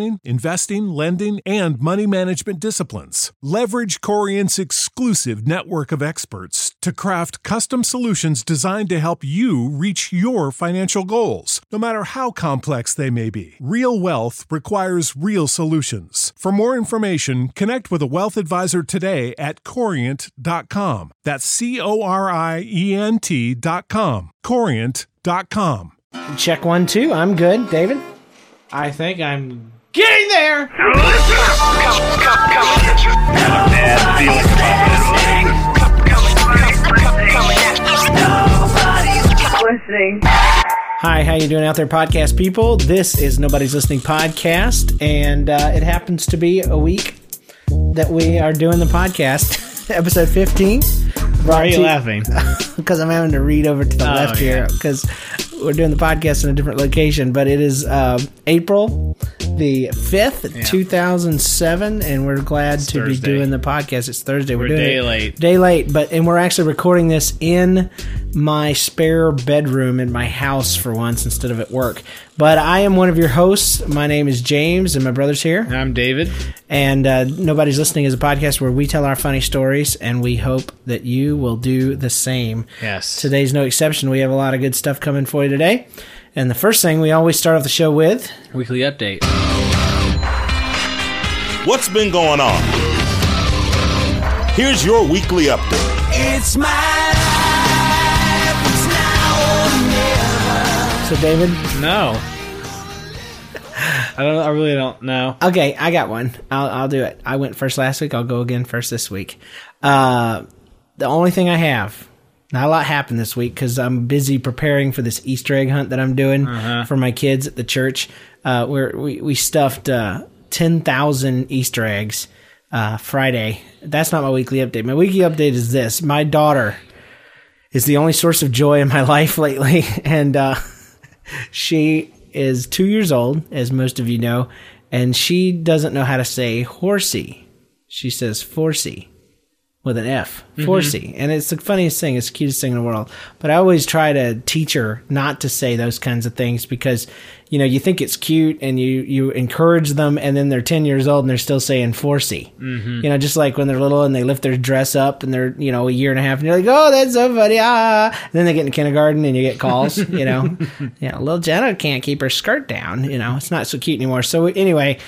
planning, investing, lending, and money management disciplines. Leverage Corient's exclusive network of experts to craft custom solutions designed to help you reach your financial goals, no matter how complex they may be. Real wealth requires real solutions. For more information, connect with a wealth advisor today at corient.com. That's C O R I E N T.com. Corient.com. Check one, two. I'm good. David? I think I'm getting there. listening. Hi, how you doing out there, podcast people? This is Nobody's Listening podcast, and uh, it happens to be a week that we are doing the podcast, episode 15. Why are you laughing? Because I'm having to read over to the Oh, left here because we're doing the podcast in a different location, but it is uh, April the 5th, 2007, and we're glad to be doing the podcast. It's Thursday. We're, We're doing day late. Day late, but and we're actually recording this in my spare bedroom in my house for once instead of at work. But I am one of your hosts. My name is James, and my brother's here. I'm David. And uh, Nobody's Listening is a podcast where we tell our funny stories, and we hope that you will do the same. Yes. Today's no exception. We have a lot of good stuff coming for you today. And the first thing we always start off the show with Weekly update. What's been going on? Here's your weekly update. It's my so David. No. I don't. I really don't know. Okay, I got one. I'll I'll do it. I went first last week. I'll go again first this week. Uh, the only thing I have, not a lot happened this week because I'm busy preparing for this Easter egg hunt that I'm doing for my kids at the church. Uh, where we we stuffed uh, ten thousand Easter eggs uh, Friday. That's not my weekly update. My weekly update is this: my daughter is the only source of joy in my life lately, and uh, she is two years old, as most of you know, and she doesn't know how to say horsey. She says forsey with an F, forsey. And it's the funniest thing, it's the cutest thing in the world. But I always try to teach her not to say those kinds of things because, you know, you think it's cute and you, you encourage them and then they're 10 years old and they're still saying forsey. You know, just like when they're little and they lift their dress up and they're, you know, a year and a half and you're like, oh, that's so funny. Ah. And then they get in kindergarten and you get calls, you know. yeah, little Jenna can't keep her skirt down. You know, it's not so cute anymore. So anyway,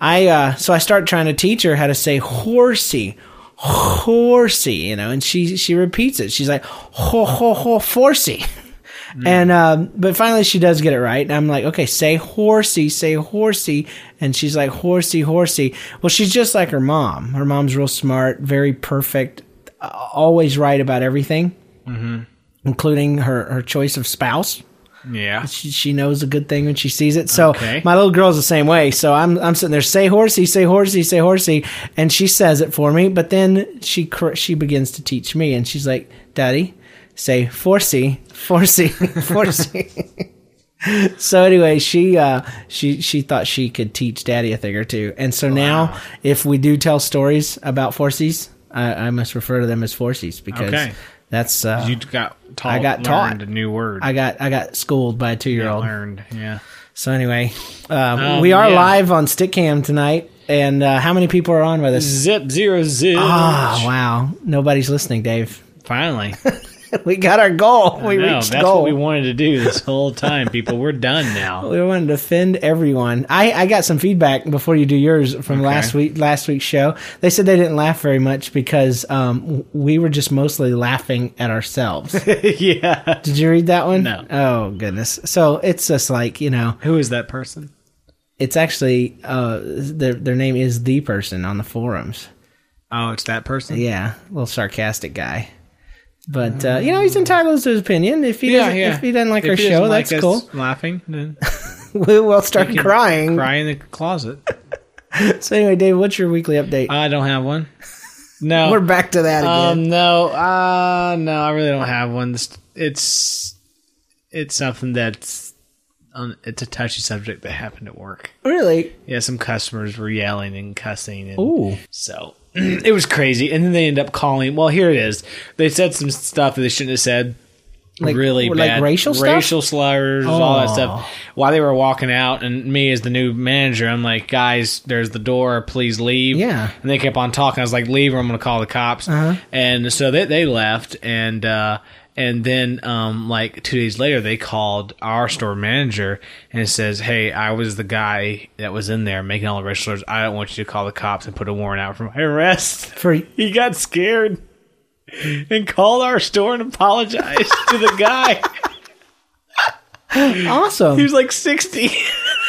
I, uh, so I start trying to teach her how to say horsey horsey, you know, and she she repeats it. She's like ho ho ho forsey. And um, but finally she does get it right, and I'm like, okay, say horsey, say horsey, and she's like horsey, horsey. Well, she's just like her mom. Her mom's real smart, very perfect, always right about everything, including her her choice of spouse Yeah. she, she knows a good thing when she sees it. So Okay. my little girl's the same way. So I'm I'm sitting there, say horsey, say horsey, say horsey, and she says it for me. But then she she begins to teach me, and she's like, "Daddy, say forsey, forsey, forsey." so anyway, she uh she she thought she could teach daddy a thing or two. And so now if we do tell stories about Forces, I, I must refer to them as Forces because Okay. That's uh You got taught. I got taught. a new word. I got I got schooled by a two year old. learned. Yeah. So anyway, uh, Um, we are yeah. live on Stickam tonight, and uh, how many people are on with us? Zip zero zip. Ah, wow! Nobody's listening, Dave. Finally. We got our goal. We no, reached that's goal. what we wanted to do this whole time, people. We're done now. We wanted to offend everyone. I, I got some feedback before you do yours from Okay. last week last week's show. They said they didn't laugh very much because um, we were just mostly laughing at ourselves. yeah. Did you read that one? No. Oh goodness. So it's just like you know, Who is that person? it's actually uh, their their name is the person on the forums. Oh, it's that person. Yeah, a little sarcastic guy. But uh, you know he's entitled to his opinion. If he doesn't, if he doesn't like If our show, like that's cool. Laughing, then We will start crying. cry in the closet. So anyway, Dave, what's your weekly update? I don't have one. No, We're back to that again. Um, no, uh, no, I really don't have one. It's it's, it's something that's um, it's a touchy subject that happened at work. really? Yeah, some customers were yelling and cussing, and Ooh. so it was crazy. And then they end up calling. Well, here it is. They said some stuff that they shouldn't have said. Like- really like bad racial stuff? racial slurs, all that Oh. stuff. While they were walking out, and me as the new manager, I'm like, guys, there's the door. Please leave. Yeah. And they kept on talking. I was like, leave, or I'm going to call the cops. Uh-huh. And so they they left, and uh, and then um, like two days later, they called our store manager and says, hey, I was the guy that was in there making all the racial. I don't want you to call the cops and put a warrant out for my arrest. For He got scared and called our store and apologized to the guy. awesome. He was like 60.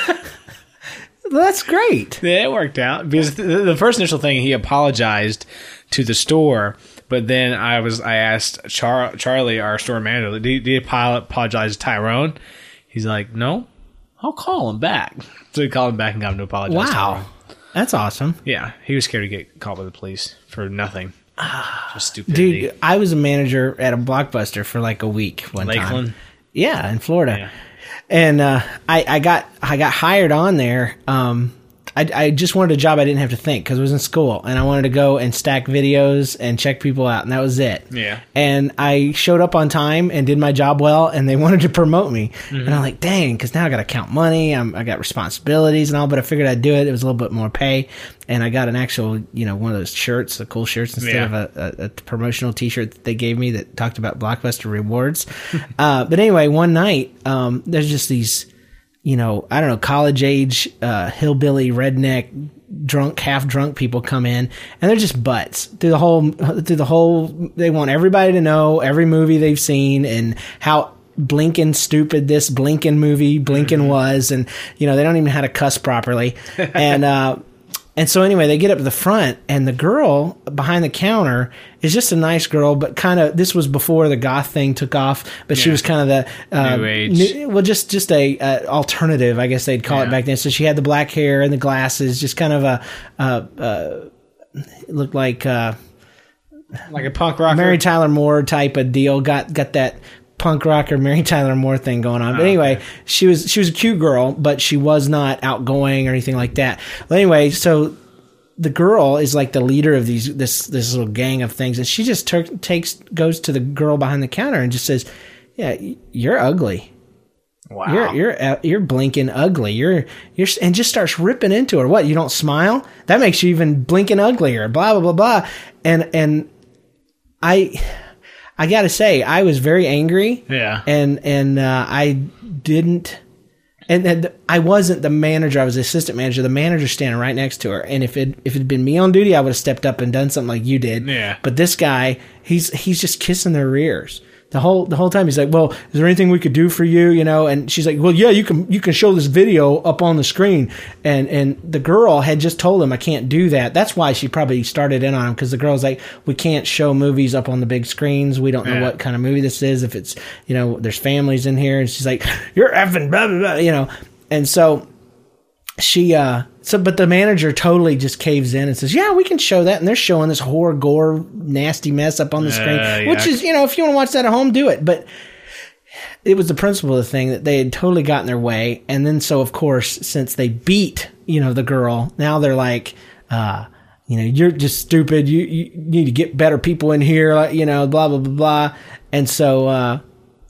That's great. Yeah, it worked out because the first initial thing he apologized to the store, but then I was I asked Char, Charlie, our store manager, did he apo- apologize to Tyrone? He's like, no, I'll call him back. So he called him back and got him to apologize. Wow. Tyrone. That's awesome. Yeah, he was scared to get called by the police for nothing. Just stupidity. Dude, I was a manager at a blockbuster for like a week one time. Yeah, in Florida. Yeah. And uh, I, I got I got hired on there. Um, I, I just wanted a job I didn't have to think because I was in school and I wanted to go and stack videos and check people out and that was it. Yeah. And I showed up on time and did my job well and they wanted to promote me. And I'm like, dang, because now I got to count money. I'm, I got responsibilities and all, but I figured I'd do it. It was a little bit more pay. And I got an actual, you know, one of those shirts, the cool shirts instead Yeah. of a, a, a promotional T-shirt that they gave me that talked about Blockbuster rewards. uh, but anyway, one night, um, there's just these, you know, I don't know, college age, uh, hillbilly, redneck, drunk, half drunk people come in, and they're just butts through the whole, through the whole. They want everybody to know every movie they've seen and how blinking stupid this blinking movie blinking was, and you know they don't even know how to cuss properly, and. uh and so anyway, they get up to the front, and the girl behind the counter is just a nice girl, but kind of this was before the goth thing took off. But she was kind of the uh, New age. well, just just a uh, alternative, I guess they'd call it back then. So she had the black hair and the glasses, just kind of a uh, uh, looked like uh, Like a punk rocker. Mary Tyler Moore type of deal. Got got that punk rocker Mary Tyler Moore thing going on. But anyway, she was she was a cute girl, but she was not outgoing or anything like that. Well, anyway, so the girl is like the leader of these this this little gang of things, and she just tur- takes goes to the girl behind the counter and just says, "Yeah, you're ugly." wow. You're you're uh, you're blinking ugly. You're you're and just starts ripping into her. What? You don't smile? That makes you even blinking uglier. Blah blah blah blah. And and I I got to say I was very angry. Yeah. And and uh, I didn't. And, and I wasn't the manager. I was the assistant manager. The manager standing right next to her. And if it if it had been me on duty, I would have stepped up and done something like you did. Yeah. But this guy, he's he's just kissing their ears the whole the whole time. He's like, "Well, is there anything we could do for you?" You know. And she's like, "Well, yeah, you can you can show this video up on the screen." And and the girl had just told him, "I can't do that." That's why she probably started in on him because the girl's like, "We can't show movies up on the big screens. We don't know Yeah. what kind of movie this is. If it's you know, there's families in here." And she's like, "You're effing blah blah blah," you know. And so she uh so but the manager totally just caves in and says yeah we can show that and they're showing this horror gore nasty mess up on the screen Uh, which is you know if you want to watch that at home do it but it was the principle of the thing that they had totally gotten their way, and then so of course since they beat you know the girl, now they're like, uh, you know, you're just stupid. You you need to get better people in here, like you know, blah blah blah blah. And so uh,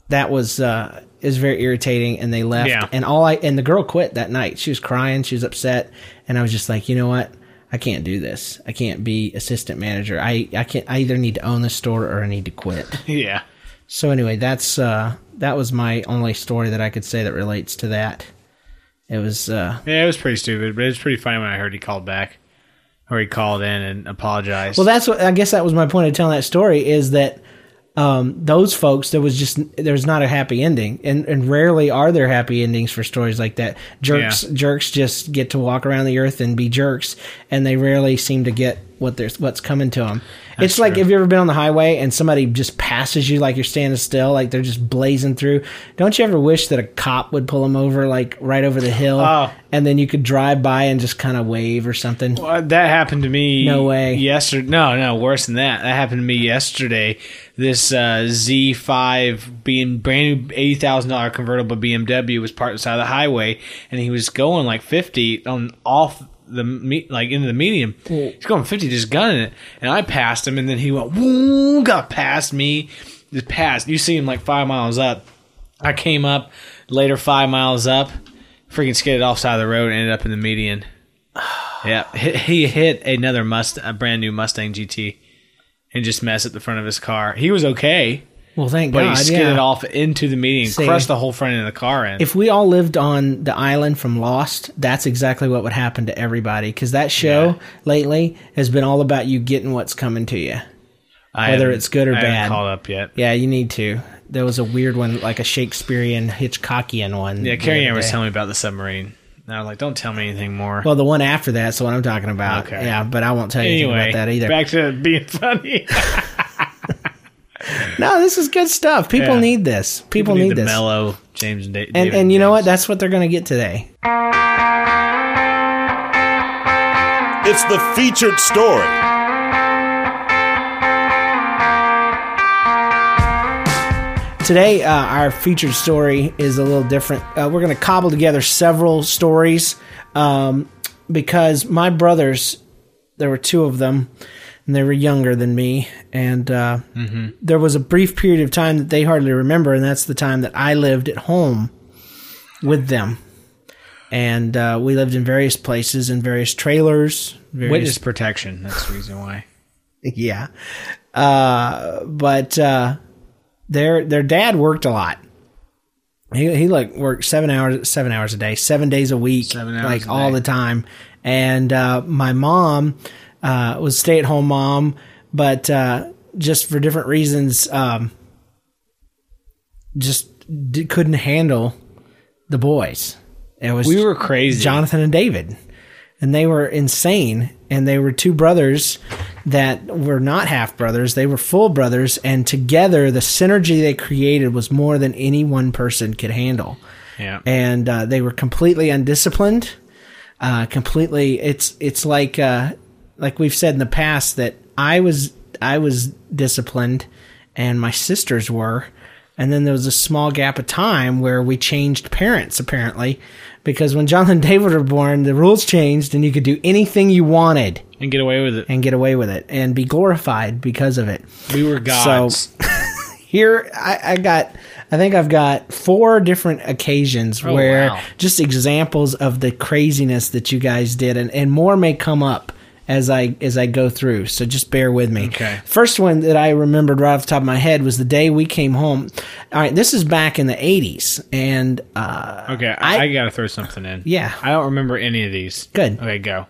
that was uh, is very irritating, and they left. Yeah. And all I and the girl quit that night. She was crying, she was upset, and I was just like, you know what. I can't do this. I can't be assistant manager. I, I can't. I either need to own the store or I need to quit. Yeah. So anyway, that's uh that was my only story that I could say that relates to that. It was uh Yeah, it was pretty stupid, but it was pretty funny when I heard he called back. Or he called in and apologized. well that's what I guess that was my point of telling that story is that um those folks there was just there's not a happy ending and and rarely are there happy endings for stories like that. Jerks Yeah. jerks just get to walk around the earth and be jerks and they rarely seem to get what there's what's coming to them. it's like true. if you ever been on the highway and somebody just passes you like you're standing still, like they're just blazing through. Don't you ever wish that a cop would pull them over, like right over the hill, Oh. and then you could drive by and just kind of wave or something? Well, that happened to me. No way. Yesterday, no, no, worse than that. That happened to me yesterday. This uh, Z5 being brand new eighty thousand dollar convertible BMW was parked beside the highway, and he was going like fifty on off the me- like into the medium. He's going fifty, just gunning it, and I passed him, and then he went woo, got past me, just passed. You see him like five miles up. I came up later, five miles up, freaking skidded off side of the road, and ended up in the median. Yeah, he, he hit another must a brand new Mustang GT and just mess at the front of his car. He was okay, Well, thank but God. But he skidded yeah. off into the median, See. crushed the whole front end of the car in. If we all lived on the island from Lost, that's exactly what would happen to everybody. Because that show Yeah. lately has been all about you getting what's coming to you. I whether it's good or I bad. called up yet. Yeah, you need to. There was a weird one, like a Shakespearean Hitchcockian one. Yeah, Carrie Ann was telling me about the submarine. And I was like, "Don't tell me anything more." Well, the one after that's the one I'm talking about. Okay. Yeah, but I won't tell you anything about that either. back to being funny. no, this is good stuff. People Yeah. need this. People, need, the this. mellow James and Da- and David and you know what? That's what they're going to get today. It's the featured story. Today, uh, our featured story is a little different. Uh, we're going to cobble together several stories um, because my brothers, there were two of them, and they were younger than me. And uh, there was a brief period of time that they hardly remember, and that's the time that I lived at home with them. And uh, we lived in various places, in various trailers. Various witness protection. That's the reason why. yeah. Uh, but uh, their their dad worked a lot. He he like worked seven hours seven hours a day, seven days a week, like a all the time. And uh, my mom uh, was stay at home mom, but uh, just for different reasons, um, just d- couldn't handle the boys. It was We were crazy. Jonathan and David. And they were insane. And they were two brothers that were not half brothers. They were full brothers. And together, the synergy they created was more than any one person could handle. Yeah. And uh, they were completely undisciplined. Uh, completely, it's it's like uh, like we've said in the past that I was I was disciplined, and my sisters were, and then there was a small gap of time where we changed parents apparently, because when John and David were born, the rules changed, and you could do anything you wanted and get away with it. and get away with it and be glorified because of it. We were gods. So Here, I, I got, I think I've got four different occasions Oh, where wow. just examples of the craziness that you guys did, and, and more may come up as I as I go through. So just bear with me. Okay. First one that I remembered right off the top of my head was the day we came home. All right, this is back in the '80s, and uh, okay, I, I- got to throw something in. Yeah. I don't remember any of these. Good. Okay, go.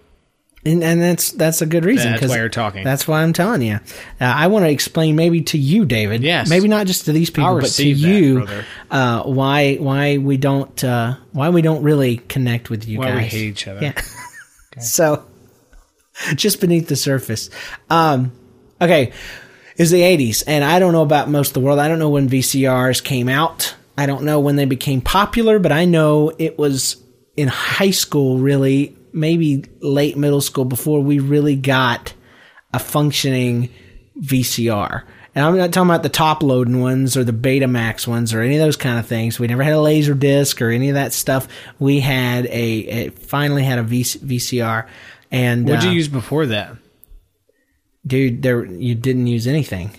and, and that's that's a good reason. That's why you're talking. That's why I'm telling you. Uh, I want to explain maybe to you, David. Yes. Maybe not just to these people, but to that, you, uh, why why we don't uh, why we don't really connect with you Why guys. we hate each other. Yeah. So, just beneath the surface. Um, okay, is the 80s, and I don't know about most of the world. I don't know when VCRs came out. I don't know when they became popular, but I know it was in high school, really, maybe late middle school, before we really got a functioning VCR. And I'm not talking about the top loading ones or the Betamax ones or any of those kind of things. We never had a laser disc or any of that stuff. We had a, a finally had a VC, VCR. And What'd you uh, use before that? dude? There you didn't use anything.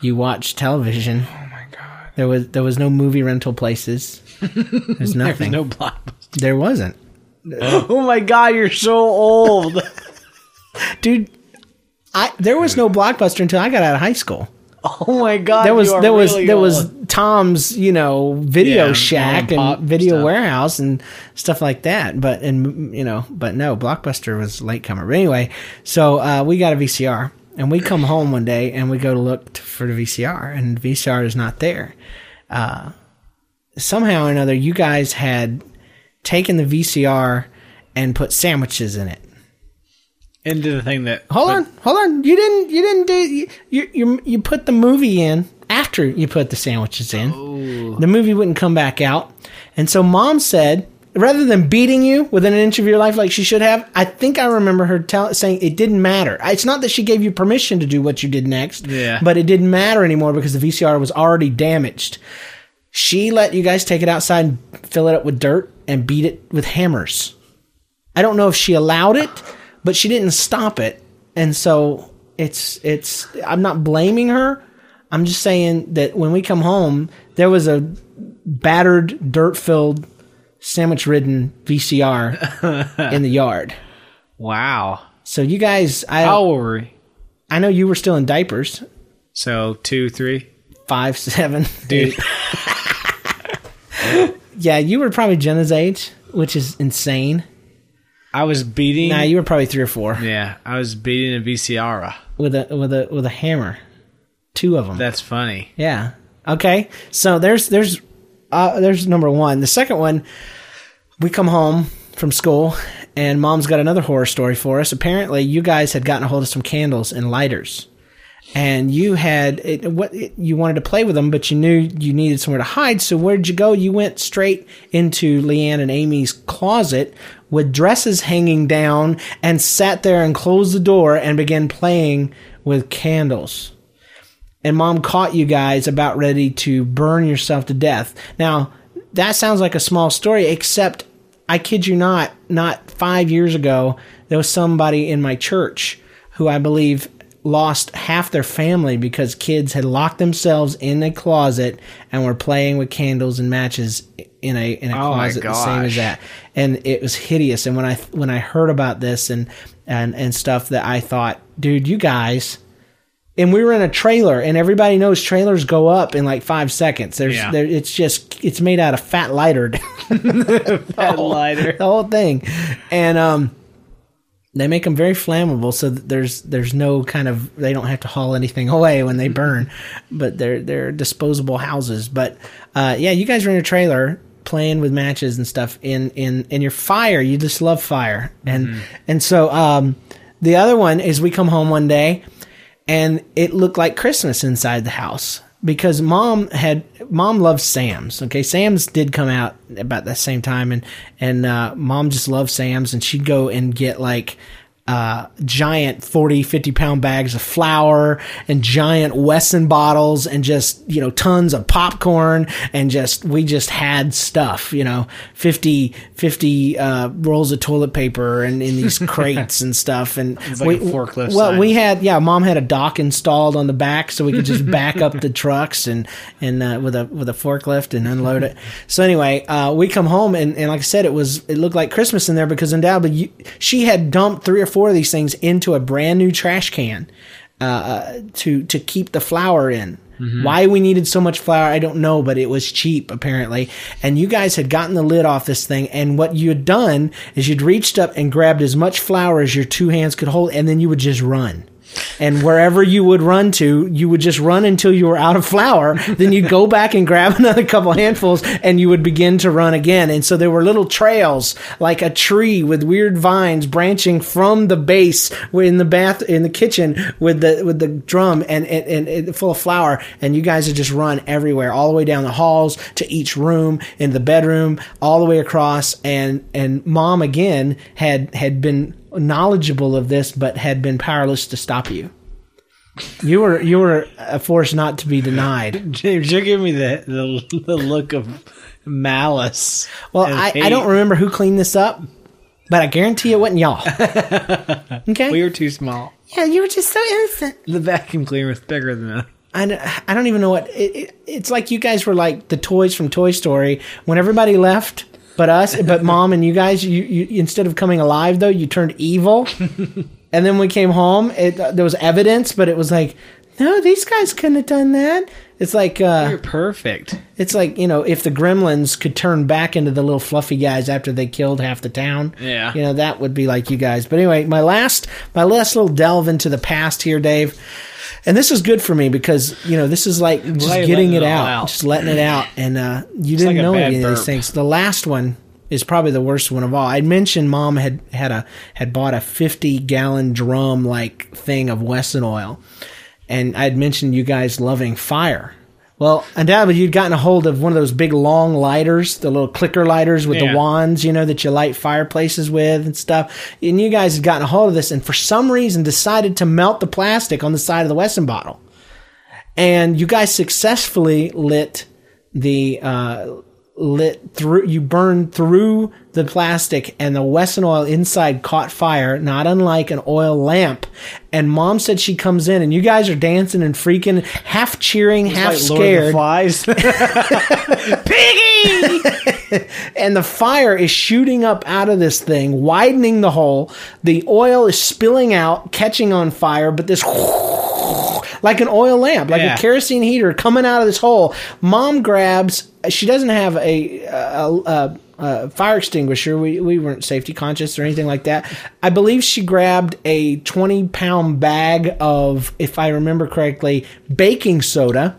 You watched television. Oh my god! There was there was no movie rental places. There's nothing. No blockbuster. there wasn't, Oh my god, you're so old. dude. I there was no blockbuster until I got out of high school. oh my god. there was you are there was really there was. Tom's you know video Yeah, shack and and video stuff. warehouse and stuff like that. But and you know, but no, Blockbuster was late comer. But anyway, so uh, we got a VCR and we come home one day and we go to look for the VCR and VCR is not there. Uh, somehow or another, you guys had taken the VCR and put sandwiches in it. Into the thing that Hold on, hold on. You didn't. You didn't do. You you you, you put the movie in after you put the sandwiches in. Oh. The movie wouldn't come back out, and so mom said, rather than beating you within an inch of your life like she should have, I think I remember her tell, saying it didn't matter. It's not that she gave you permission to do what you did next, Yeah. but it didn't matter anymore because the VCR was already damaged. She let you guys take it outside and fill it up with dirt and beat it with hammers. I don't know if she allowed it, but she didn't stop it. And so it's it's I'm not blaming her. I'm just saying that when we come home, there was a battered, dirt-filled, sandwich-ridden VCR in the yard. wow. So you guys, I How old were we? I know you were still in diapers, So two, three. five, seven, Dude. Yeah, you were probably Jenna's age, which is insane. I was beating. Nah, you were probably three or four yeah, I was beating a VCR. with a with a with a hammer, two of them. That's funny. Yeah. Okay. So there's there's uh, there's number one. The second one, we come home from school and mom's got another horror story for us. Apparently, you guys had gotten a hold of some candles and lighters, and you had it, what you wanted to play with them, but you knew you needed somewhere to hide. So where'd you go? You went straight into Leanne and Amy's closet with dresses hanging down and sat there and closed the door and began playing with candles and mom caught you guys about ready to burn yourself to death. Now, that sounds like a small story, except I kid you not, not five years ago, there was somebody in my church who I believe lost half their family because kids had locked themselves in a closet and were playing with candles and matches in a in a Oh closet the same as that. and it was hideous. And when i when i heard about this and and and stuff that i thought dude you guys and we were in a trailer and everybody knows trailers go up in like five seconds. There's Yeah. there it's just it's made out of fat lighter. That lighter. the whole thing. And um they make them very flammable so that there's there's no kind of they don't have to haul anything away when they burn but they're they're disposable houses. But uh yeah you guys were in a trailer playing with matches and stuff in in in your fire. You just love fire. And and so um the other one is we come home one day and it looked like Christmas inside the house because mom had mom loves Sam's. Okay, Sam's did come out about that same time, and and uh, mom just loved Sam's, and she'd go and get like. Uh, giant 40, 50 pound bags of flour and giant Wesson bottles and just, you know, tons of popcorn and just, we just had stuff, you know, 50, 50, uh, rolls of toilet paper and in these crates and stuff. And like a forklift Well, sign. we had yeah mom had a dock installed on the back so we could just back up the trucks and and uh, with a with a forklift and unload it so anyway uh, we come home and, and like i said it was it looked like christmas in there because undoubtedly you, she had dumped three or four of these things into a brand new trash can uh, to to keep the flour in. Why we needed so much flour i don't know but it was cheap apparently. And you guys had gotten the lid off this thing and what you had done is you'd reached up and grabbed as much flour as your two hands could hold and then you would just run and wherever you would run to, you would just run until you were out of flour. then you'd go back and grab another couple handfuls and you would begin to run again. And so there were little trails like a tree with weird vines branching from the base in the bath, in the kitchen with the, with the drum and, and, and, full of flour. And you guys would just run everywhere, all the way down the halls to each room, in the bedroom, all the way across. And, and mom again had, had been knowledgeable of this, but had been powerless to stop you. You were you were a force not to be denied. James, you're giving me the, the the look of malice. Well, I, I don't remember who cleaned this up, but I guarantee it wasn't y'all. Okay. We were too small. yeah, you were just so innocent. The vacuum cleaner was bigger than that. I, don't- I don't even know what it, it, it's like. You guys were like the toys from Toy Story when everybody left, but us, but mom and you guys. You, you instead of coming alive though, you turned evil. and then we came home, it uh, there was evidence, but it was like, no, these guys couldn't have done that. It's like uh, You're perfect. it's like you know if the Gremlins could turn back into the little fluffy guys after they killed half the town. Yeah. you know that would be like you guys. But anyway, my last my last little delve into the past here, Dave. And this is good for me because you know this is like just Why getting it out, out? just letting it out, and uh, you didn't like know any of these things. The last one is probably the worst one of all. I mentioned mom had had a had bought a fifty gallon drum like thing of Wesson oil, and I'd mentioned you guys loving fire. Well, undoubtedly you'd gotten a hold of one of those big long lighters, the little clicker lighters with Yeah. the wands, you know, that you light fireplaces with and stuff. And you guys had gotten a hold of this and for some reason decided to melt the plastic on the side of the Wesson bottle. And you guys successfully lit the uh, lit through you burned through the plastic and the Wesson oil inside caught fire, not unlike an oil lamp. And mom said she comes in and you guys are dancing and freaking, half cheering, half Like Lord of scared. and the fire is shooting up out of this thing, widening the hole. The oil is spilling out, catching on fire, but this like an oil lamp, like Yeah. a kerosene heater coming out of this hole. Mom grabs. She doesn't have a, a, a, a fire extinguisher. We we weren't safety conscious or anything like that. I believe she grabbed a twenty pound bag of, if I remember correctly, baking soda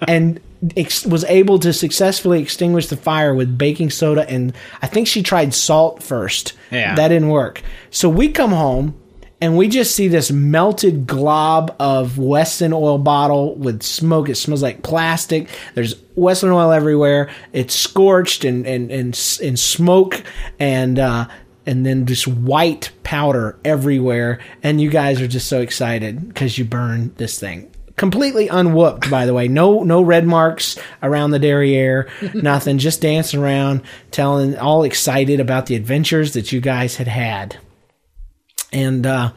and ex- was able to successfully extinguish the fire with baking soda and I think she tried salt first. Yeah. That didn't work. So we come home and we just see this melted glob of Wesson oil bottle with smoke. It smells like plastic. There's Wesson oil everywhere. It's scorched and and and, and smoke and uh and then just white powder everywhere. And you guys are just so excited because you burned this thing completely unwhooped by the way. No no red marks around the derriere nothing. Just dancing around telling all excited about the adventures that you guys had had. And uh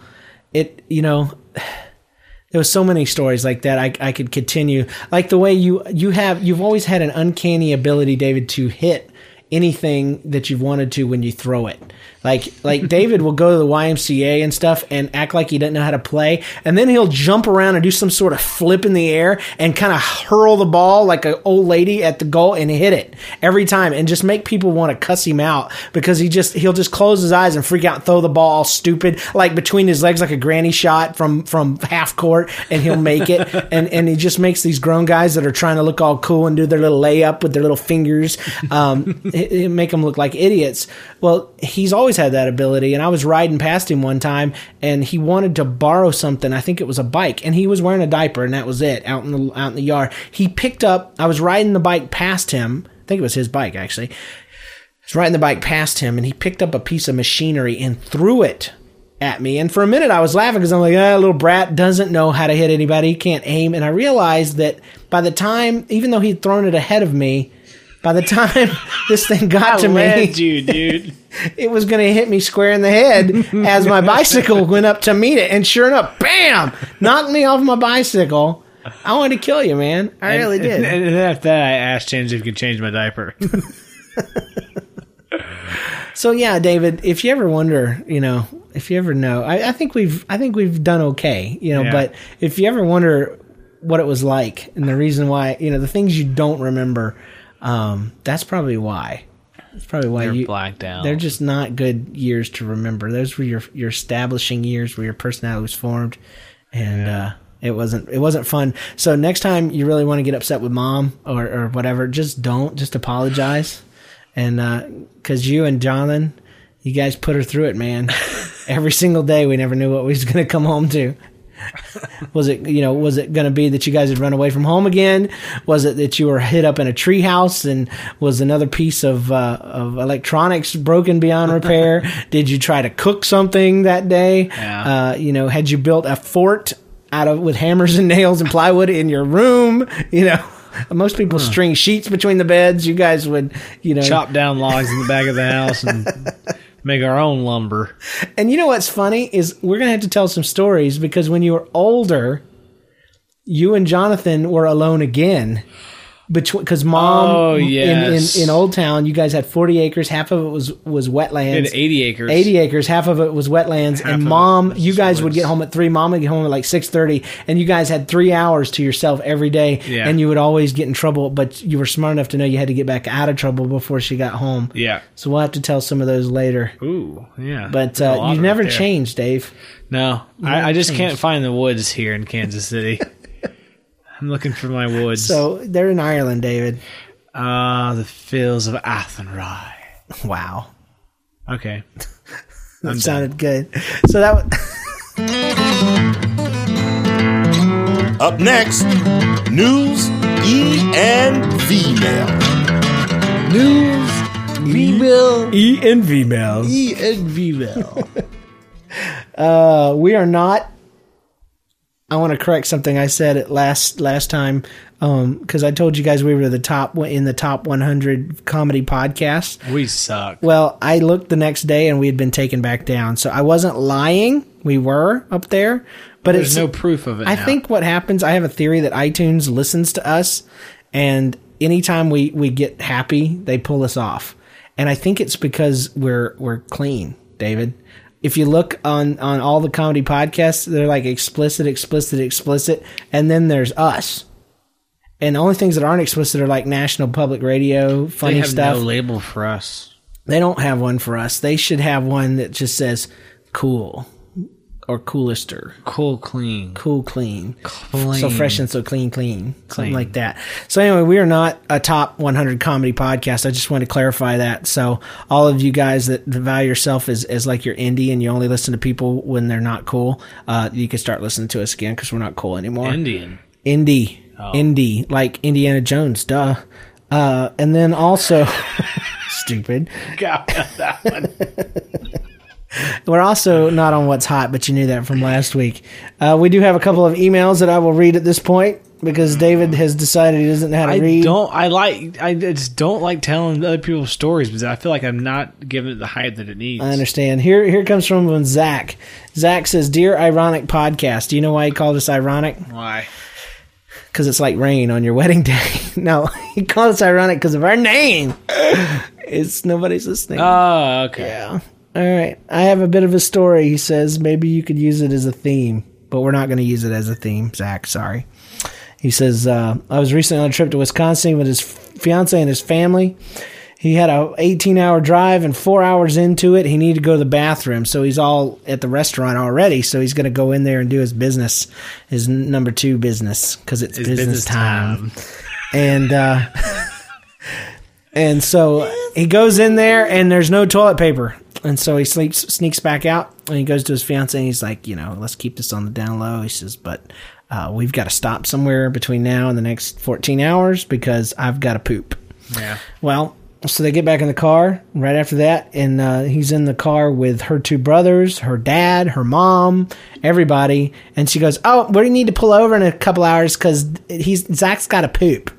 it you know there was so many stories like that I, I could continue. Like the way you you have you've always had an uncanny ability david to hit anything that you've wanted to when you throw it. Like like david will go to the ymca and stuff and act like he doesn't know how to play and then he'll jump around and do some sort of flip in the air and kind of hurl the ball like an old lady at the goal and hit it every time and just make people want to cuss him out because he just he'll just close his eyes and freak out and throw the ball all stupid like between his legs like a granny shot from from half court and he'll make it. And and he just makes these grown guys that are trying to look all cool and do their little layup with their little fingers um make them look like idiots well he's always had that ability and I was riding past him one time and he wanted to borrow something I think it was a bike and he was wearing a diaper and that was it out in the out in the yard he picked up I was riding the bike past him I think it was his bike actually I was riding the bike past him and he picked up a piece of machinery and threw it at me. And for a minute I was laughing because I'm like, ah, little brat doesn't know how to hit anybody. He can't aim. And I realized that by the time, even though he'd thrown it ahead of me, by the time this thing got to me, you, dude. it was going to hit me square in the head as my bicycle went up to meet it. And sure enough, bam, knocked me off my bicycle. I wanted to kill you, man. I really did. And, and then after that, I asked James if he could change my diaper. So yeah, David, if you ever wonder, you know, if you ever know, I, I think we've, I think we've done okay, you know. Yeah. But if you ever wonder what it was like and the reason why, you know, the things you don't remember, um, that's probably why. That's probably why They're you blacked out. They're just not good years to remember. Those were your your establishing years where your personality was formed, and uh, it wasn't it wasn't fun. So next time you really want to get upset with mom or or whatever, just don't. Just apologize, and because you and Jonathan, you guys put her through it, man. Every single day, we never knew what we was going to come home to. Was it you know was it going to be that you guys had run away from home again was it that you were hid up in a treehouse and was another piece of uh, of electronics broken beyond repair did you try to cook something that day Yeah. uh, you know had you built a fort out of with hammers and nails and plywood in your room. You know, most people string sheets between the beds. You guys would, you know, Chop down logs in the back of the house and make our own lumber. And you know what's funny is we're gonna have to tell some stories because when you were older, you and Jonathan were alone again. Between because mom Oh, in, yes. in in Old Town, you guys had forty acres. Half of it was was wetlands. 80 acres. 80 acres, half of it was wetlands, Half and mom, you guys would get home at three. Mom would get home at like six thirty, and you guys had three hours to yourself every day, Yeah. and you would always get in trouble. But you were smart enough to know you had to get back out of trouble before she got home. Yeah. So we'll have to tell some of those later. Ooh, yeah. But uh, you've right never changed, Dave. No, I, I just changed. can't find the woods here in Kansas City. I'm looking for my woods. So they're in Ireland, David. ah, the fields of Athenry. Wow, Okay. that sounded good. So that was. Up next, news E and V mail. News, female, E and female. E and female. Uh, we are not. I want to correct something I said it last last time um, because I told you guys we were the top in the top 100 comedy podcasts. we suck. Well, I looked the next day and we had been taken back down, so I wasn't lying. We were up there, but There's no proof of it. I now. think what happens, I have a theory that iTunes listens to us, and anytime we we get happy, they pull us off. And I think it's because we're we're clean, David. If you look on on all the comedy podcasts, they're like explicit, explicit, explicit, and then there's us. And the only things that aren't explicit are like National Public Radio, they funny have stuff. no label for us. They don't have one for us. They should have one that just says cool or coolister. Cool, clean, cool clean. Clean. so fresh and so clean clean. Something Clean. like that. So anyway we are not a top 100 comedy podcast. I just want to clarify that. So all of you guys that value yourself as, as like you're indie and you only listen to people when they're not cool uh, you can start listening to us again because we're not cool anymore. Indian. indie. Indie. Like indiana jones. Duh. Uh, and then also stupid. Got that one. We're also not on what's hot, but you knew that from last week. Uh, we do have a couple of emails that I will read at this point because David has decided he doesn't know how to I read. don't. I like. I just don't like telling other people's stories because I feel like I'm not giving it the hype that it needs. I understand. Here, here comes from Zach. Zach says, "Dear Ironic Podcast, do you know why he called us ironic? Why? Because it's like rain on your wedding day. no, he called us ironic because of our name. it's nobody's listening. Oh, okay. Yeah. All right. I have a bit of a story. He says maybe you could use it as a theme, but we're not going to use it as a theme, Zach. Sorry. He says uh, I was recently on a trip to Wisconsin with his fiance and his family. He had a 18 hour drive, and four hours into it, he needed to go to the bathroom. So he's all at the restaurant already. So he's going to go in there and do his business, his number two business, because it's It's business, business time time. and uh, and so he goes in there and there's no toilet paper and so he sleeps sneaks back out and he goes to his fiance and he's like you know let's keep this on the down low. He says but uh, we've got to stop somewhere between now and the next 14 hours because i've got to poop. Yeah. well so they get back in the car right after that and uh, he's in the car with her two brothers her dad her mom everybody. And she goes oh we need to pull over in a couple hours? Because he's zach's got to poop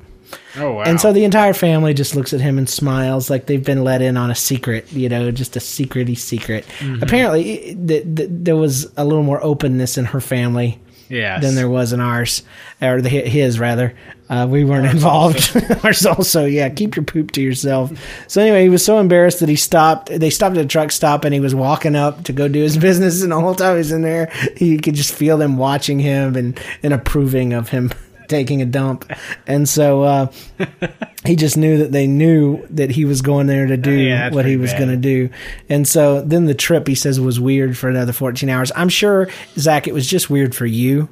Oh wow. and so the entire family just looks at him and smiles like they've been let in on a secret, you know, just a secrety secret. Mm-hmm. Apparently, th- th- there was a little more openness in her family yes. than there was in ours, or the, his rather. Uh, we weren't involved. ours also, yeah. Keep your poop to yourself. So anyway, he was so embarrassed that he stopped. They stopped at a truck stop, and he was walking up to go do his business. And the whole time he was in there, he could just feel them watching him and and approving of him taking a dump. And so uh, he just knew that they knew that he was going there to do Yeah, what he was going to do. And so then the trip, he says, was weird for another 14 hours. I'm sure, Zach, it was just weird for you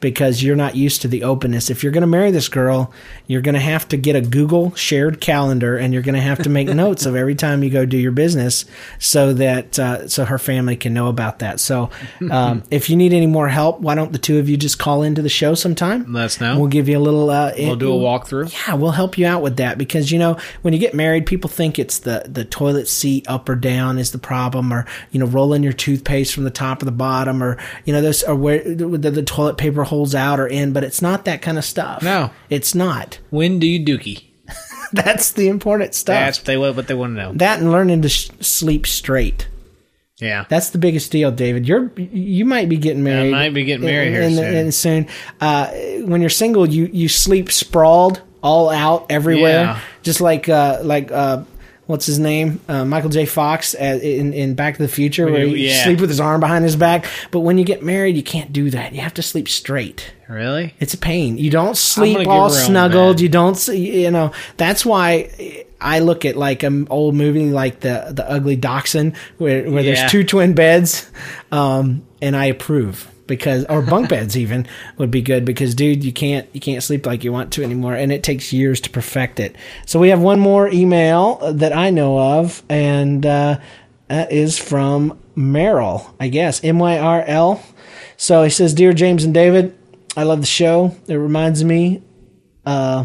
because you're not used to the openness. If you're going to marry this girl, you're going to have to get a Google shared calendar and you're going to have to make notes of every time you go do your business so that uh, so her family can know about that. So um, if you need any more help, why don't the two of you just call into the show sometime? Let us know. We'll give you a little. Uh, We'll do a walkthrough. yeah, we'll help you out with that because you know when you get married, people think it's the the toilet seat up or down is the problem, or you know rolling your toothpaste from the top or the bottom, or you know those or where the, the toilet paper holds out or in, but it's not that kind of stuff. No. it's not. When do you dookie? That's the important stuff. That's what they what they want to know. that and learning to sh- sleep straight. Yeah. That's the biggest deal, David. You're you might be getting married. I might be getting married here in, soon. in soon. Uh, when you're single, you you sleep sprawled, all out everywhere, Yeah. just like uh, like uh, what's his name, uh, Michael J. Fox uh, in in Back to the Future, where you- yeah. sleep with his arm behind his back. But when you get married, you can't do that. You have to sleep straight. Really? It's a pain. You don't sleep all her her own snuggled. bed. You don't, you know. That's why I look at like an old movie like the the Ugly Dachshund, where where Yeah. there's two twin beds, um, and I approve because or bunk beds even would be good because dude, you can't you can't sleep like you want to anymore, and it takes years to perfect it. So we have one more email that I know of, and uh, that is from Merrill, I guess M Y R L. So he says, "Dear James and David." I love the show. It reminds me, uh,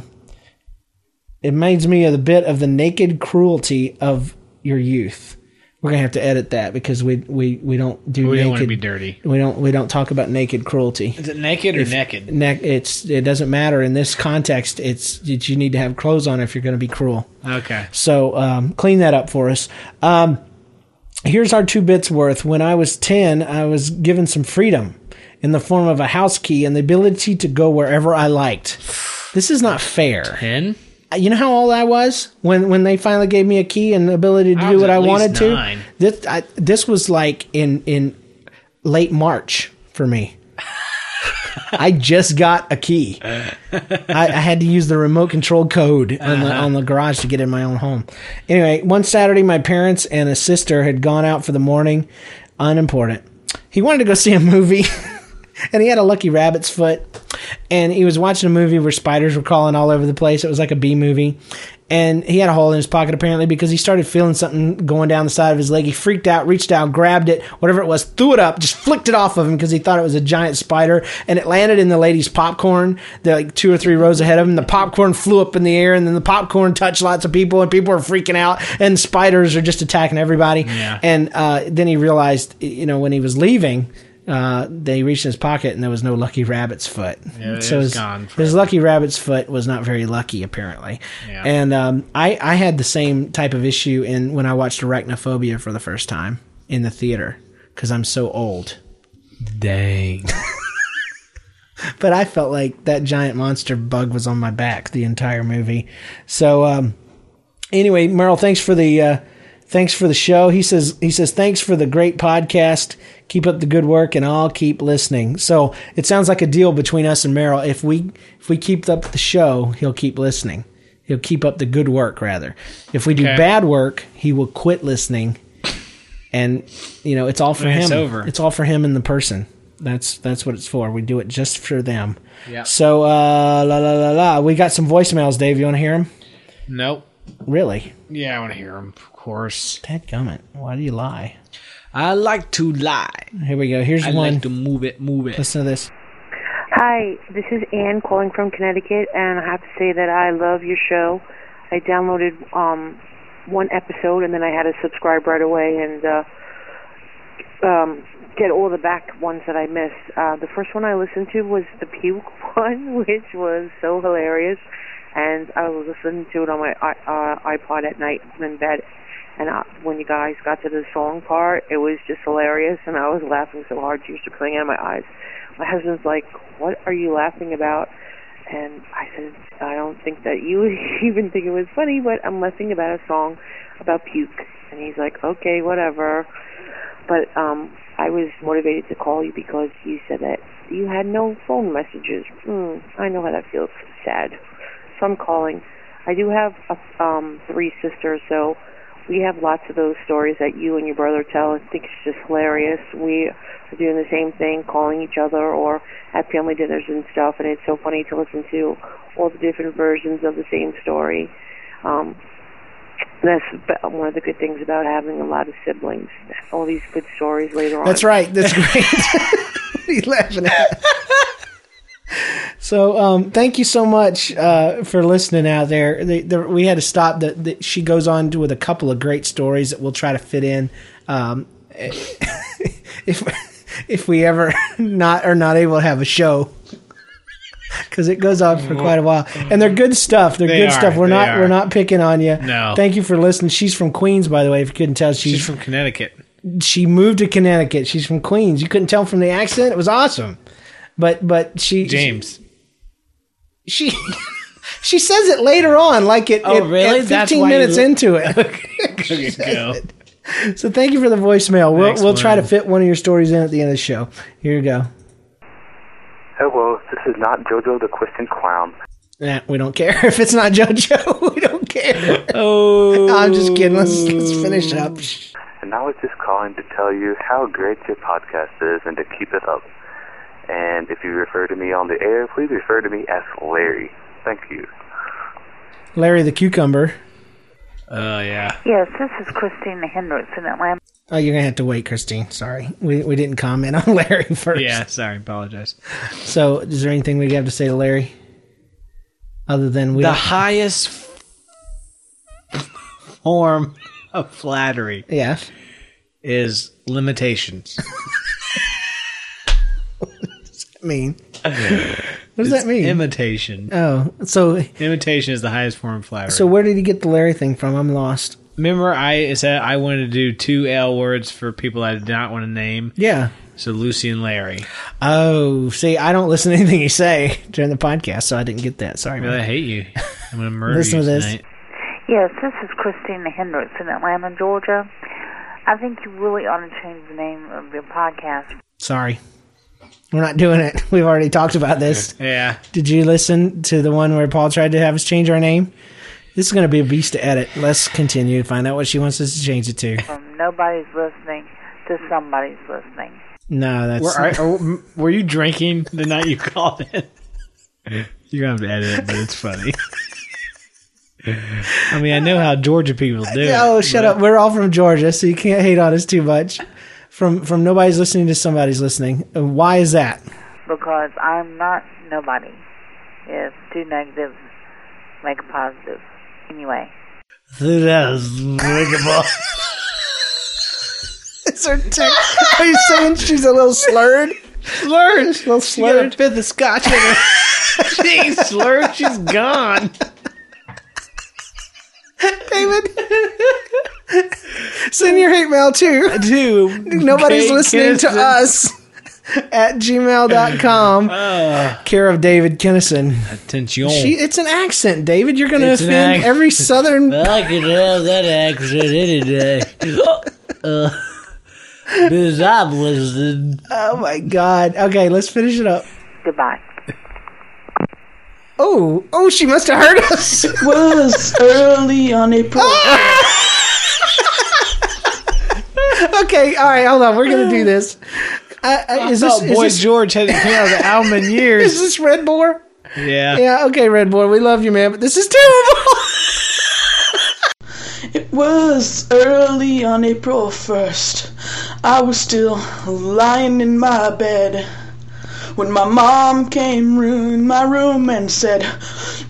it reminds me of the bit of the naked cruelty of your youth. We're gonna have to edit that because we we, we don't do We naked. don't want to be dirty. We don't we don't talk about naked cruelty. Is it naked or naked? Neck, it's it doesn't matter in this context. It's that you need to have clothes on if you're going to be cruel. Okay. So um, clean that up for us. Um, here's our two bits worth. When I was 10, I was given some freedom in the form of a house key and the ability to go wherever I liked. This is not fair. Ten? You know how old I was when when they finally gave me a key and the ability to I do what I wanted nine. to? This I, this was like in in late March for me. I just got a key. I, I had to use the remote control code on the uh-huh. on the garage to get in my own home. Anyway, one Saturday, my parents and a sister had gone out for the morning. Unimportant. He wanted to go see a movie, and he had a Lucky Rabbit's foot, and he was watching a movie where spiders were crawling all over the place. It was like a B movie. And he had a hole in his pocket apparently because he started feeling something going down the side of his leg. He freaked out, reached out, grabbed it, whatever it was, threw it up, just flicked it off of him because he thought it was a giant spider. And it landed in the lady's popcorn. They're like two or three rows ahead of him. The popcorn flew up in the air, and then the popcorn touched lots of people, and people are freaking out. And spiders are just attacking everybody. Yeah. And uh, then he realized, you know, when he was leaving, uh, they reached in his pocket and there was no Lucky Rabbit's foot. Yeah, so his, gone his. Lucky Rabbit's foot was not very lucky, apparently. Yeah. And um, I, I had the same type of issue in when I watched Arachnophobia for the first time in the theater because I'm so old. Dang. But I felt like that giant monster bug was on my back the entire movie. So um, anyway, Merrill, thanks for the uh, thanks for the show. He says he says thanks for the great podcast. Keep up the good work, and I'll keep listening. So it sounds like a deal between us and Merrill. If we if we keep up the show, he'll keep listening. He'll keep up the good work rather. If we do Okay. bad work, he will quit listening. And you know, it's all for And him. it's over. It's all for him and the person. That's that's what it's for. We do it just for them. Yeah. So uh, la la la la. We got some voicemails, Dave. You want to hear them? Nope. Really? Yeah, I want to hear them, of course. Ted Gummit. Why do you lie? I like to lie. Here we go. Here's I one. like to move it, move it. Listen to this. Hi, this is Anne calling from Connecticut, and I have to say that I love your show. I downloaded um, one episode, and then I had to subscribe right away and uh, um, get all the back ones that I missed. Uh, the first one I listened to was the puke one, which was so hilarious, and I was listening to it on my uh, iPod at night in bed. And uh, when you guys got to the song part, it was just hilarious, and I was laughing so hard tears were coming out of my eyes. My husband's like, "What are you laughing about?" And I said, "I don't think that you even think it was funny, but I'm laughing about a song about puke." And he's like, "Okay, whatever." But um, I was motivated to call you because you said that you had no phone messages. Mm, I know how that feels. Sad. So I'm calling. I do have a, um, three sisters, so we have lots of those stories that you and your brother tell. I think it's just hilarious. We are doing the same thing, calling each other or at family dinners and stuff. And it's so funny to listen to all the different versions of the same story. Um, that's one of the good things about having a lot of siblings. All these good stories later on. That's right. That's great. what are you laughing at? So, um, thank you so much uh, for listening out there. The, the, we had to stop. The, the, she goes on to, with a couple of great stories that we'll try to fit in. Um, if if we ever not are not able to have a show, because it goes on for quite a while, and they're good stuff. They're They good are, stuff. We're not are. we're not picking on you. No. Thank you for listening. She's from Queens, by the way. If you couldn't tell, she's, She's from Connecticut. she moved to Connecticut. She's from Queens. You couldn't tell from the accent. It was awesome. But but she James. she she she says it later on, like it. Oh, it- really? at That's Fifteen why you minutes li- into it. There you go. so thank you for the voicemail. We'll Thanks, we'll try to fit one of your stories in at the end of the show. Here you go. Hello, this is not JoJo the Question Clown. Nah, we don't care if it's not JoJo. we don't care. Oh, I'm just kidding. Let's let's finish up. And I was just calling to tell you how great your podcast is and to keep it up. And if you refer to me on the air, please refer to me as Larry. Thank you. Larry the cucumber. Oh yeah. Yes, this is Christina Hendricks in Atlanta. Oh, you're gonna have to wait, Christine. Sorry, we we didn't comment on Larry first. Yeah. Sorry. Apologize. So, is there anything we have to say to Larry? Other than we The highest form of flattery yeah. is limitations. I mean, what does that mean? Imitation. oh, so Imitation is the highest form of flattery. so where did he get the Larry thing from? I'm lost. remember, I said I wanted to do two L words for people I did not want to name. Yeah. So Lucy and Larry. Oh, see, I don't listen to anything you say during the podcast, so I didn't get that. Sorry. Really, I hate you. I'm gonna murder Listen you to this. tonight. Yes, this is Christina Hendricks in Atlanta, Georgia. I think you really ought to change the name of your podcast. Sorry. We're not doing it. We've already talked about this. Yeah. Did you listen to the one where Paul tried to have us change our name? This is going to be a beast to edit. Let's continue to find out what she wants us to change it to. From nobody's listening to somebody's listening. No, that's Were, are, are- were you drinking the night you called in? You're gonna have to edit it, but it's funny. I mean, I know how Georgia people do. it, Oh, shut but- up. We're all from Georgia, so you can't hate on us too much. From from nobody's listening to somebody's listening. Why is that? Because I'm not nobody. If two negatives make a positive. Anyway. Is her text? Are you saying she's a little slurred? slurred. A little She got a slurred. fifth of scotch in her. she ain't slurred. She's gone. David, send your hate mail too. Dude, Nobody's Kate listening to us at gmail.com. care of David Kinnison. Attention. She, it's an accent, David. You're going to It's offend ac- every southern. I could have that accent any day. Uh, because I'm listening. Oh my God. Okay, let's finish it up. Goodbye. Oh, oh, she must have heard us. was early on April. okay, all right, hold on. We're going to do this. Uh, uh, is, this, thought is, Boy this, George hadn't came out of the album in is this Red Boar? Yeah. Yeah, okay, Red Boar. We love you, man, but this is terrible. It was early on April 1st. I was still lying in my bed when my mom came in my room and said,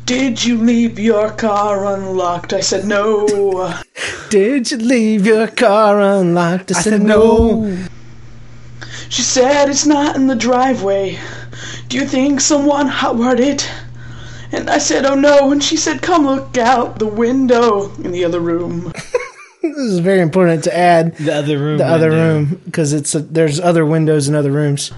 Did you leave your car unlocked? I said, No. Did you leave your car unlocked? I, said, no. She said, It's not in the driveway. Do you think someone hotwired it? And I said, Oh no. And she said, Come look out the window in the other room. This is very important to add The other room. the other room because it's a, there's other windows in other rooms.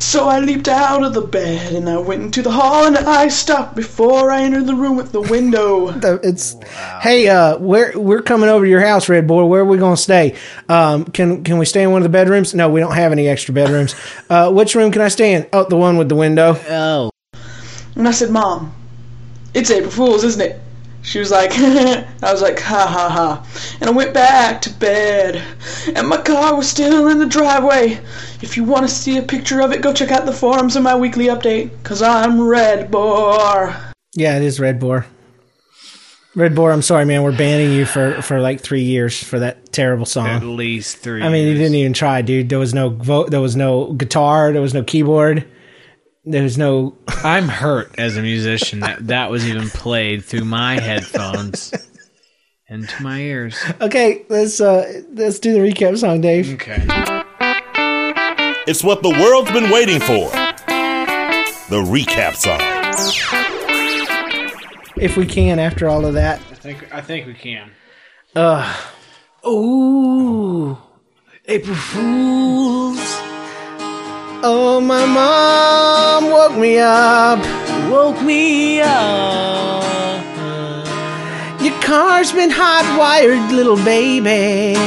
So I leaped out of the bed and I went into the hall and I stopped before I entered the room with the window. The- It's hey, uh, we're we're coming over to your house, Red Boy. Where are we gonna stay? Um, can can we stay in one of the bedrooms? No, we don't have any extra bedrooms. Uh, which room can I stay in? Oh, the one with the window. Oh. And I said, Mom, it's April Fool's, isn't it? She was like, I was like, ha ha ha. And I went back to bed. And my car was still in the driveway. If you want to see a picture of it, go check out the forums in my weekly update. Cause I'm Red Boar. Yeah, it is Red Boar. Red Boar, I'm sorry, man. We're banning you for, for like three years for that terrible song. At least three. I mean, you didn't even try, dude. There was no vote. There was no guitar. There was no keyboard. There was no. I'm hurt as a musician that that was even played through my headphones into my ears. Okay, let's uh let's do the recap song, Dave. Okay. It's what the world's been waiting for. The recap song. If we can, after all of that. I think I think we can. Uh Ooh. April Fools. Oh, my mom woke me up. Woke me up. Your car's been hot wired, little baby.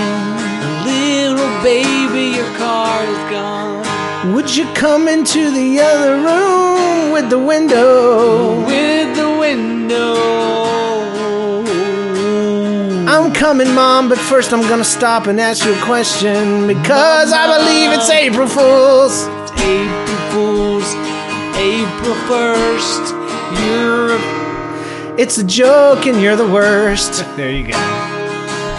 Little baby, your car is gone. Would you come into the other room with the window? With the window. I'm coming, Mom, but first I'm gonna stop and ask you a question because I believe it's April Fool's. April Fools. April 1st. You're a. It's a joke and you're the worst. There you go.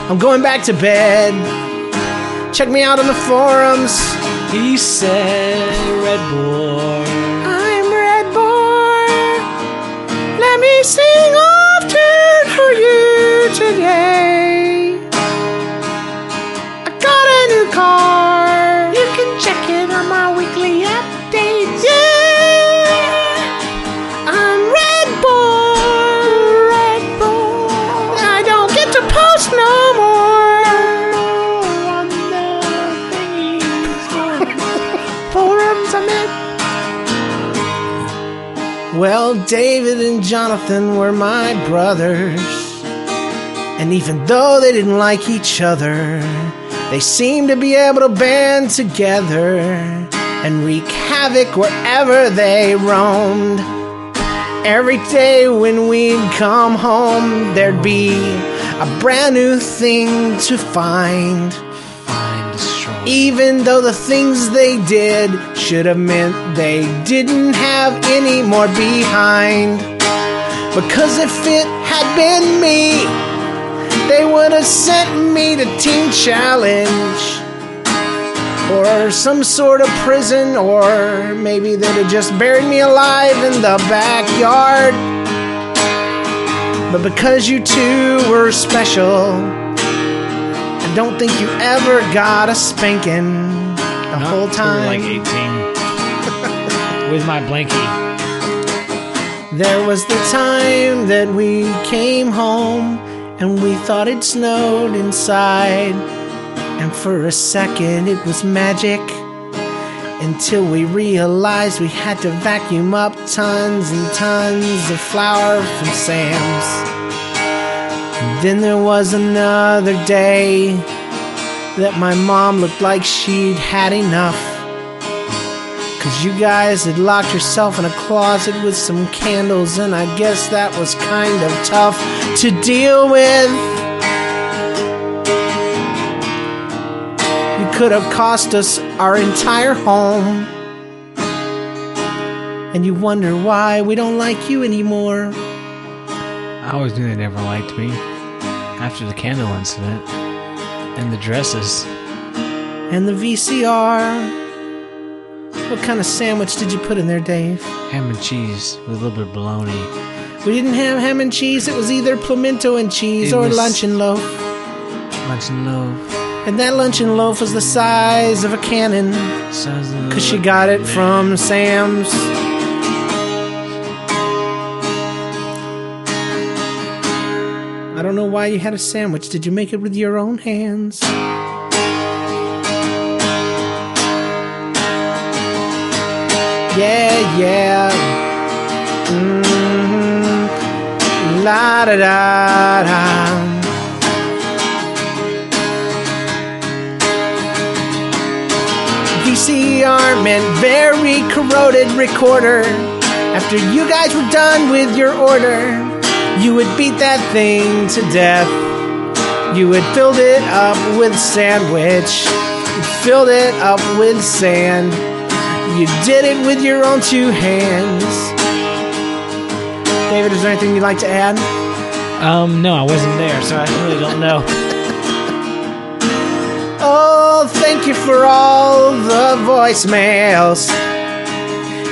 I'm going back to bed. Check me out on the forums. He said, Red Boy. I'm Red Boy. Let me sing often for you today. I got a new car. David and Jonathan were my brothers. And even though they didn't like each other, they seemed to be able to band together and wreak havoc wherever they roamed. Every day when we'd come home, there'd be a brand new thing to find. Even though the things they did should have meant they didn't have any more behind. Because if it had been me, they would have sent me to Teen Challenge. Or some sort of prison, or maybe they'd have just buried me alive in the backyard. But because you two were special, don't think you ever got a spanking the whole till we were time. like 18. With my blankie. There was the time that we came home and we thought it snowed inside. And for a second it was magic until we realized we had to vacuum up tons and tons of flour from Sam's. Then there was another day that my mom looked like she'd had enough. Cause you guys had locked yourself in a closet with some candles, and I guess that was kind of tough to deal with. You could have cost us our entire home. And you wonder why we don't like you anymore. I always knew they never liked me. After the candle incident. And the dresses. And the VCR. What kind of sandwich did you put in there, Dave? Ham and cheese with a little bit of bologna. We didn't have ham and cheese. It was either pimento and cheese It or luncheon loaf. Lunch and loaf. And that luncheon loaf was the size of a cannon. Cause she got it from Sam's. I don't know why you had a sandwich. Did you make it with your own hands? Yeah, yeah. hmm La da da da. VCR meant very corroded recorder. After you guys were done with your order, You would beat that thing to death. You would filled it up with sandwich. You filled it up with sand. You did it with your own two hands. David, is there anything you'd like to add? Um, no, I wasn't there, so I really don't know. Oh, thank you for all the voicemails.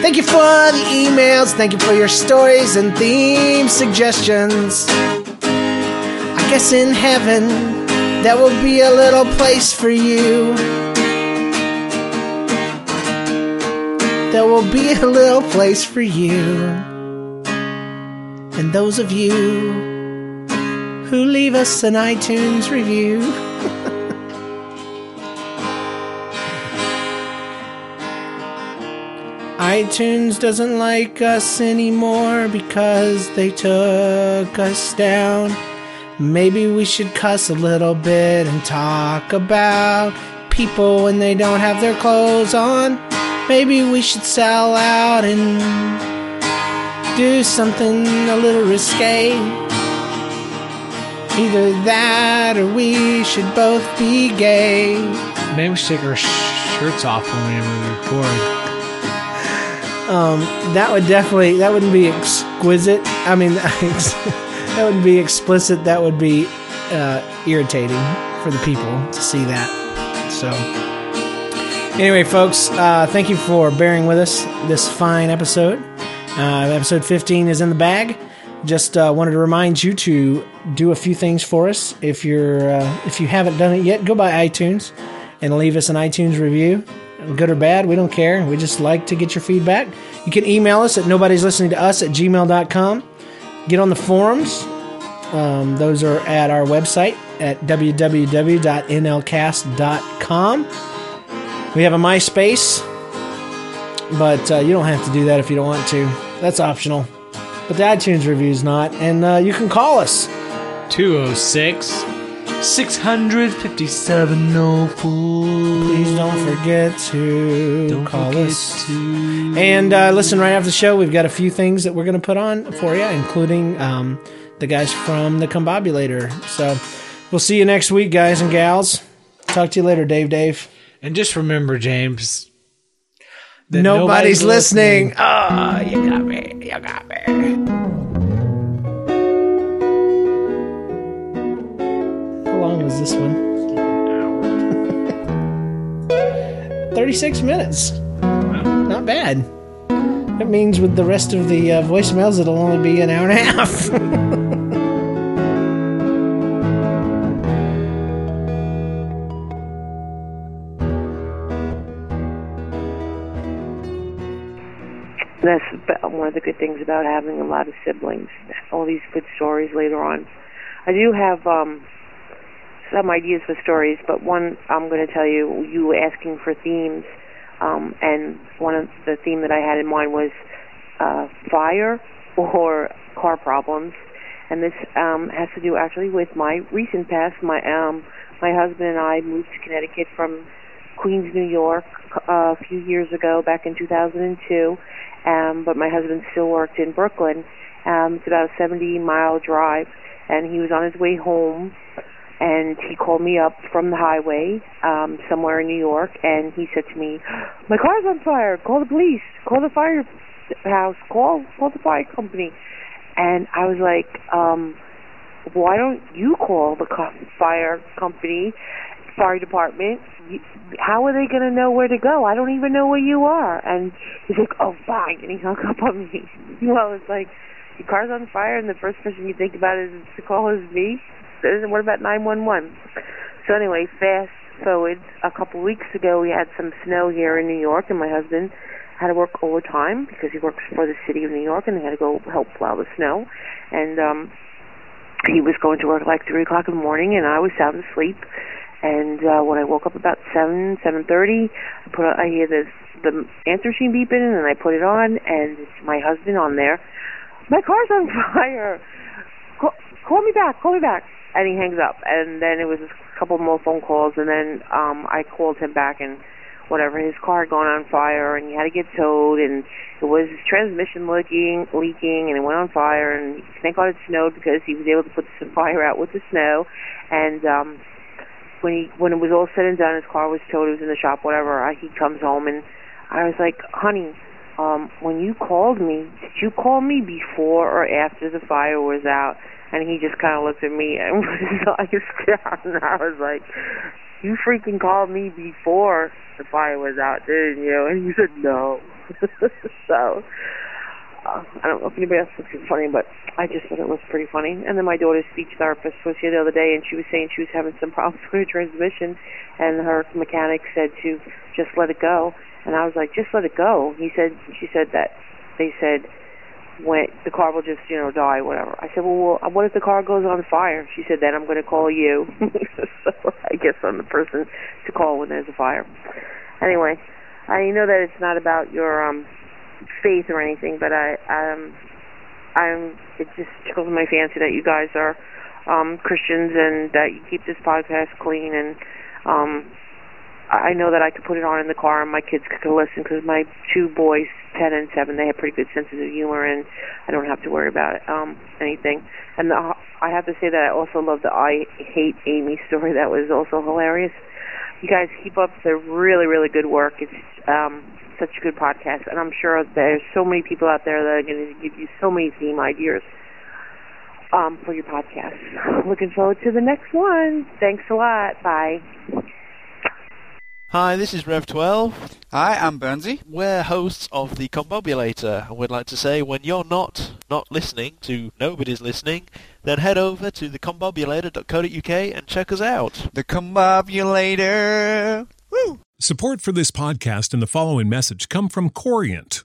Thank you for the emails. Thank you for your stories and theme suggestions. I guess in heaven there will be a little place for you. There will be a little place for you. And those of you who leave us an iTunes review. iTunes doesn't like us anymore because they took us down. Maybe we should cuss a little bit and talk about people when they don't have their clothes on. Maybe we should sell out and do something a little risque. Either that or we should both be gay. Maybe we should take our sh- shirts off when we record. Um, that would definitely that wouldn't be exquisite. I mean, that wouldn't be explicit. That would be uh, irritating for the people to see that. So, anyway, folks, uh, thank you for bearing with us this fine episode. Uh, episode 15 is in the bag. Just uh, wanted to remind you to do a few things for us. If you're uh, if you haven't done it yet, go by iTunes and leave us an iTunes review good or bad, we don't care. We just like to get your feedback. You can email us at nobody's listening to us at gmail.com. Get on the forums. Um, those are at our website at www.nlcast.com. We have a MySpace, but uh, you don't have to do that if you don't want to. That's optional. But the iTunes review is not. And uh, you can call us. 206 657 no fool. Please don't forget to Don't call forget us. to- And uh, listen, right after the show, we've got a few things that we're going to put on for you, including um, the guys from the Combobulator. So we'll see you next week, guys and gals. Talk to you later, Dave. Dave. And just remember, James. that Nobody's, listening. Oh, you got me. You got me. Was this one? 36 minutes. Not bad. That means with the rest of the uh, voicemails, it'll only be an hour and a half. That's one of the good things about having a lot of siblings. All these good stories later on. I do have um, some ideas for stories, but one I'm going to tell you. You were asking for themes, um, and one of the theme that I had in mind was uh, fire or car problems, and this um, has to do actually with my recent past. My um, my husband and I moved to Connecticut from Queens, New York, uh, a few years ago, back in 2002. Um, but my husband still worked in Brooklyn. Um, it's about a 70 mile drive, and he was on his way home, and he called me up from the highway um, somewhere in New York, and he said to me, "My car's on fire. Call the police. Call the fire house. Call call the fire company." And I was like, um, "Why don't you call the fire company, fire department? How are they going to know where to go? I don't even know where you are." And he's like, "Oh, fine," and he hung up on me. well, it's like your car's on fire, and the first person you think about is to call is me. Then What about nine one one? So anyway, fast forward a couple weeks ago, we had some snow here in New York, and my husband had to work overtime because he works for the city of New York, and they had to go help plow the snow. And um, he was going to work like three o'clock in the morning, and I was sound asleep. And uh, when I woke up about seven, seven thirty, I put I hear this the answer machine beeping, and I put it on, and it's my husband on there. My car's on fire. Call, call me back. Call me back. And he hangs up. And then it was a couple more phone calls, and then um, I called him back, and whatever. His car had gone on fire, and he had to get towed, and it was his transmission leaking, leaking, and it went on fire. And thank God it snowed because he was able to put the fire out with the snow. And um, when he when it was all said and done, his car was towed. It was in the shop, whatever. I, he comes home, and I was like, "Honey, um, when you called me, did you call me before or after the fire was out?" And he just kind of looked at me and his eyes down, and I was like, "You freaking called me before the fire was out, didn't you?" And he said, "No." so. Uh, I don't know if anybody else thinks it's funny, but I just thought it was pretty funny. And then my daughter's speech therapist was here the other day, and she was saying she was having some problems with her transmission, and her mechanic said to just let it go. And I was like, just let it go. He said, she said that they said when the car will just you know die, whatever. I said, well, well what if the car goes on fire? She said, then I'm going to call you. so I guess I'm the person to call when there's a fire. Anyway, I know that it's not about your um faith or anything, but I um I'm it just tickles my fancy that you guys are um Christians and that you keep this podcast clean and um I know that I could put it on in the car and my kids could listen because my two boys, ten and seven, they have pretty good senses of humor and I don't have to worry about um anything. And the, I have to say that I also love the I hate Amy story. That was also hilarious. You guys keep up the really really good work. It's um such a good podcast, and I'm sure there's so many people out there that are going to give you so many theme ideas um, for your podcast. Looking forward to the next one. Thanks a lot. Bye. Hi, this is Rev12. Hi, I'm Burnsy. We're hosts of the Combobulator, and we'd like to say when you're not not listening to Nobody's Listening, then head over to thecombobulator.co.uk and check us out. The Combobulator. Woo! Support for this podcast and the following message come from Corient.